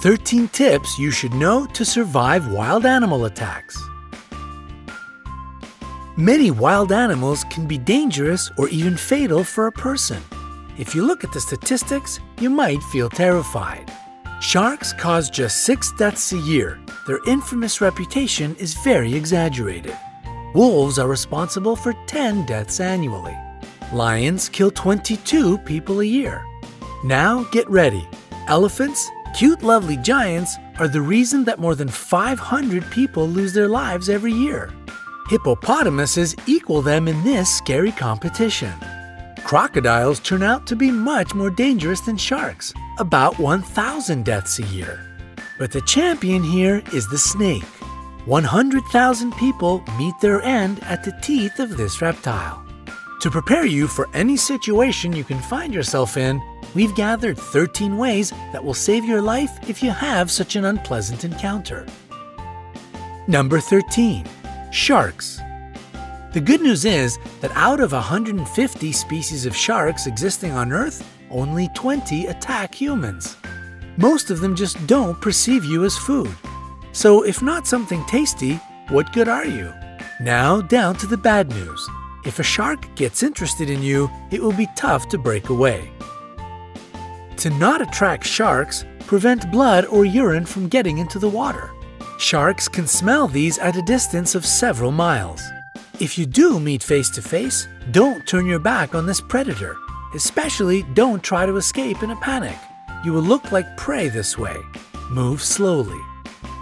13 tips you should know to survive wild animal attacks. Many wild animals can be dangerous or even fatal for a person. If you look at the statistics, you might feel terrified. Sharks cause just six deaths a year. Their infamous reputation is very exaggerated. Wolves are responsible for 10 deaths annually. Lions kill 22 people a year. Now get ready. Elephants, Cute, lovely giants are the reason that more than 500 people lose their lives every year. Hippopotamuses equal them in this scary competition. Crocodiles turn out to be much more dangerous than sharks, about 1,000 deaths a year. But the champion here is the snake. 100,000 people meet their end at the teeth of this reptile. To prepare you for any situation you can find yourself in, we've gathered 13 ways that will save your life if you have such an unpleasant encounter. Number 13 Sharks. The good news is that out of 150 species of sharks existing on Earth, only 20 attack humans. Most of them just don't perceive you as food. So, if not something tasty, what good are you? Now, down to the bad news. If a shark gets interested in you, it will be tough to break away. To not attract sharks, prevent blood or urine from getting into the water. Sharks can smell these at a distance of several miles. If you do meet face to face, don't turn your back on this predator. Especially don't try to escape in a panic. You will look like prey this way. Move slowly.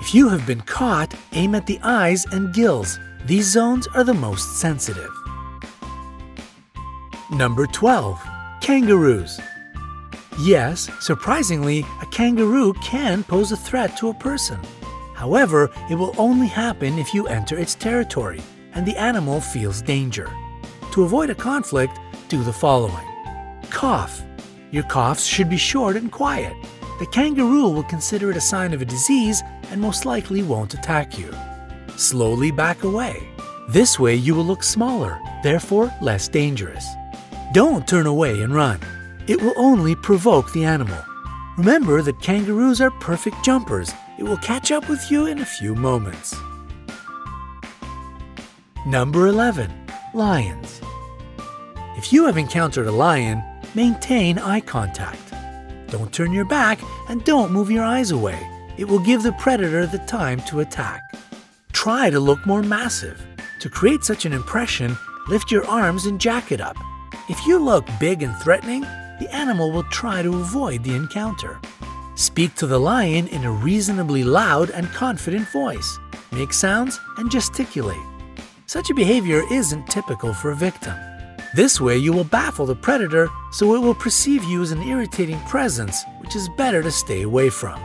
If you have been caught, aim at the eyes and gills. These zones are the most sensitive. Number 12. Kangaroos. Yes, surprisingly, a kangaroo can pose a threat to a person. However, it will only happen if you enter its territory and the animal feels danger. To avoid a conflict, do the following Cough. Your coughs should be short and quiet. The kangaroo will consider it a sign of a disease and most likely won't attack you. Slowly back away. This way you will look smaller, therefore less dangerous. Don't turn away and run. It will only provoke the animal. Remember that kangaroos are perfect jumpers. It will catch up with you in a few moments. Number 11. Lions. If you have encountered a lion, maintain eye contact. Don't turn your back and don't move your eyes away. It will give the predator the time to attack. Try to look more massive. To create such an impression, lift your arms and jack it up. If you look big and threatening, the animal will try to avoid the encounter. Speak to the lion in a reasonably loud and confident voice. Make sounds and gesticulate. Such a behavior isn't typical for a victim. This way, you will baffle the predator so it will perceive you as an irritating presence, which is better to stay away from.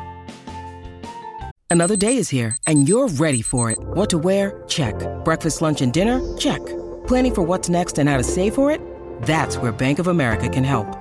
Another day is here, and you're ready for it. What to wear? Check. Breakfast, lunch, and dinner? Check. Planning for what's next and how to save for it? That's where Bank of America can help.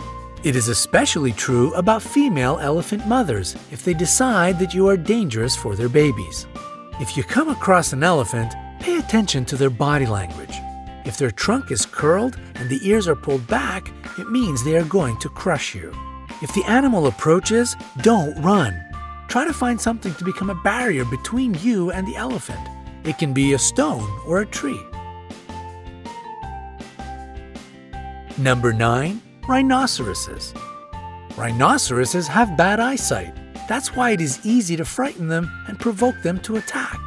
It is especially true about female elephant mothers if they decide that you are dangerous for their babies. If you come across an elephant, pay attention to their body language. If their trunk is curled and the ears are pulled back, it means they are going to crush you. If the animal approaches, don't run. Try to find something to become a barrier between you and the elephant. It can be a stone or a tree. Number 9. Rhinoceroses. Rhinoceroses have bad eyesight. That's why it is easy to frighten them and provoke them to attack.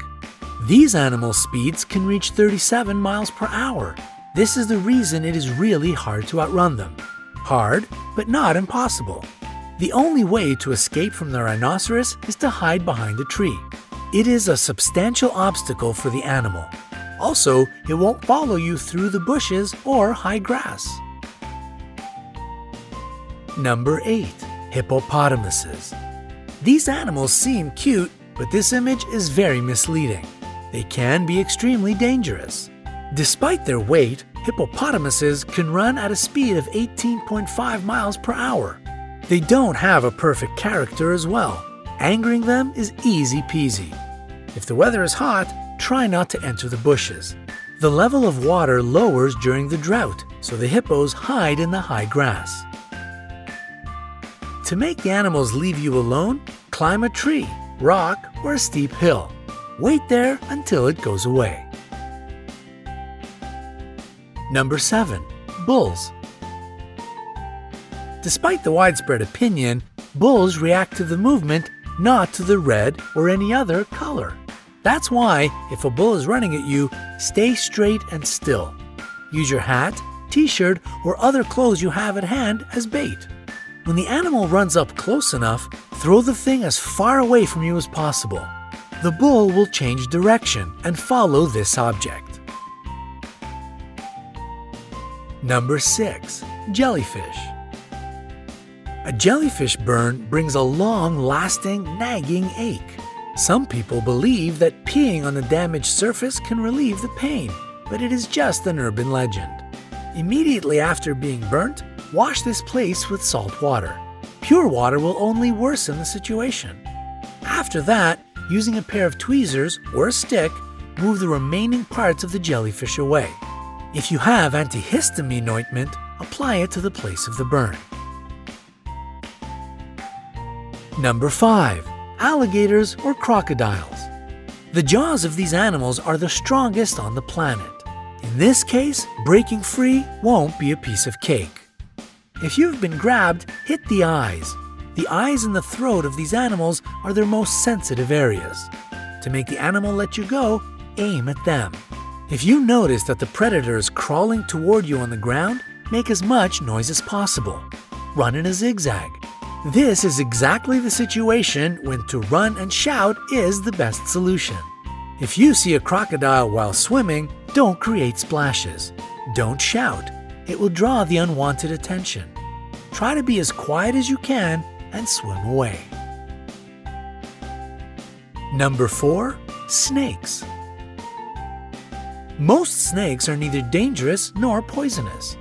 These animal speeds can reach 37 miles per hour. This is the reason it is really hard to outrun them. Hard, but not impossible. The only way to escape from the rhinoceros is to hide behind a tree. It is a substantial obstacle for the animal. Also, it won't follow you through the bushes or high grass. Number 8. Hippopotamuses. These animals seem cute, but this image is very misleading. They can be extremely dangerous. Despite their weight, hippopotamuses can run at a speed of 18.5 miles per hour. They don't have a perfect character as well. Angering them is easy peasy. If the weather is hot, try not to enter the bushes. The level of water lowers during the drought, so the hippos hide in the high grass. To make the animals leave you alone, climb a tree, rock, or a steep hill. Wait there until it goes away. Number 7. Bulls. Despite the widespread opinion, bulls react to the movement, not to the red or any other color. That's why, if a bull is running at you, stay straight and still. Use your hat, t shirt, or other clothes you have at hand as bait. When the animal runs up close enough, throw the thing as far away from you as possible. The bull will change direction and follow this object. Number 6. Jellyfish. A jellyfish burn brings a long lasting, nagging ache. Some people believe that peeing on the damaged surface can relieve the pain, but it is just an urban legend. Immediately after being burnt, Wash this place with salt water. Pure water will only worsen the situation. After that, using a pair of tweezers or a stick, move the remaining parts of the jellyfish away. If you have antihistamine ointment, apply it to the place of the burn. Number 5. Alligators or crocodiles. The jaws of these animals are the strongest on the planet. In this case, breaking free won't be a piece of cake. If you've been grabbed, hit the eyes. The eyes and the throat of these animals are their most sensitive areas. To make the animal let you go, aim at them. If you notice that the predator is crawling toward you on the ground, make as much noise as possible. Run in a zigzag. This is exactly the situation when to run and shout is the best solution. If you see a crocodile while swimming, don't create splashes. Don't shout it will draw the unwanted attention. Try to be as quiet as you can and swim away. Number 4. Snakes. Most snakes are neither dangerous nor poisonous.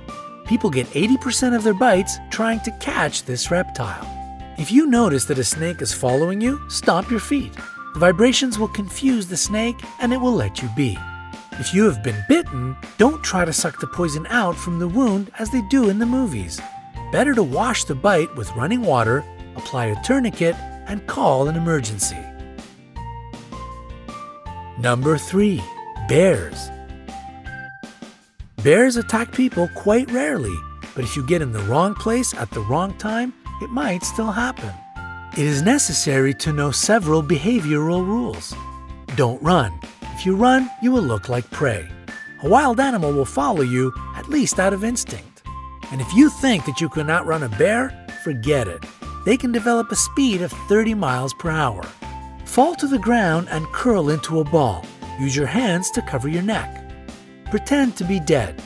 People get 80% of their bites trying to catch this reptile. If you notice that a snake is following you, stomp your feet. The vibrations will confuse the snake and it will let you be. If you have been bitten, don't try to suck the poison out from the wound as they do in the movies. Better to wash the bite with running water, apply a tourniquet, and call an emergency. Number 3. Bears. Bears attack people quite rarely, but if you get in the wrong place at the wrong time, it might still happen. It is necessary to know several behavioral rules. Don't run. If you run, you will look like prey. A wild animal will follow you, at least out of instinct. And if you think that you can outrun a bear, forget it. They can develop a speed of 30 miles per hour. Fall to the ground and curl into a ball. Use your hands to cover your neck. Pretend to be dead.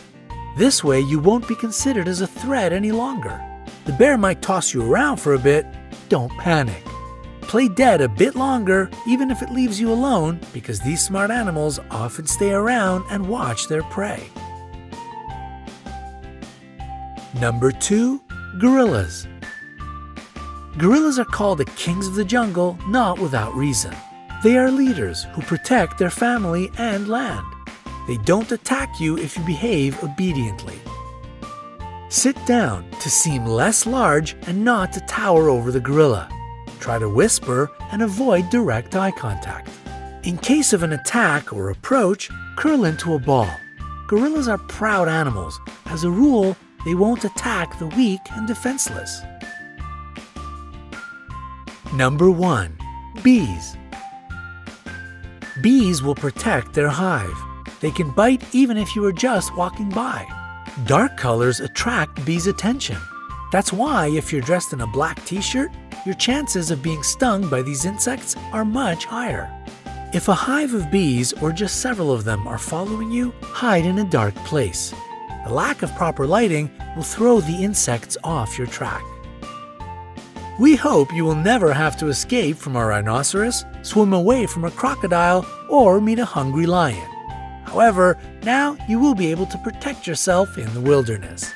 This way, you won't be considered as a threat any longer. The bear might toss you around for a bit. Don't panic. Play dead a bit longer, even if it leaves you alone, because these smart animals often stay around and watch their prey. Number 2. Gorillas. Gorillas are called the kings of the jungle not without reason. They are leaders who protect their family and land. They don't attack you if you behave obediently. Sit down to seem less large and not to tower over the gorilla. Try to whisper and avoid direct eye contact. In case of an attack or approach, curl into a ball. Gorillas are proud animals. As a rule, they won't attack the weak and defenseless. Number 1. Bees. Bees will protect their hive. They can bite even if you are just walking by. Dark colors attract bees' attention. That's why, if you're dressed in a black t shirt, your chances of being stung by these insects are much higher. If a hive of bees or just several of them are following you, hide in a dark place. The lack of proper lighting will throw the insects off your track. We hope you will never have to escape from a rhinoceros, swim away from a crocodile, or meet a hungry lion. However, now you will be able to protect yourself in the wilderness.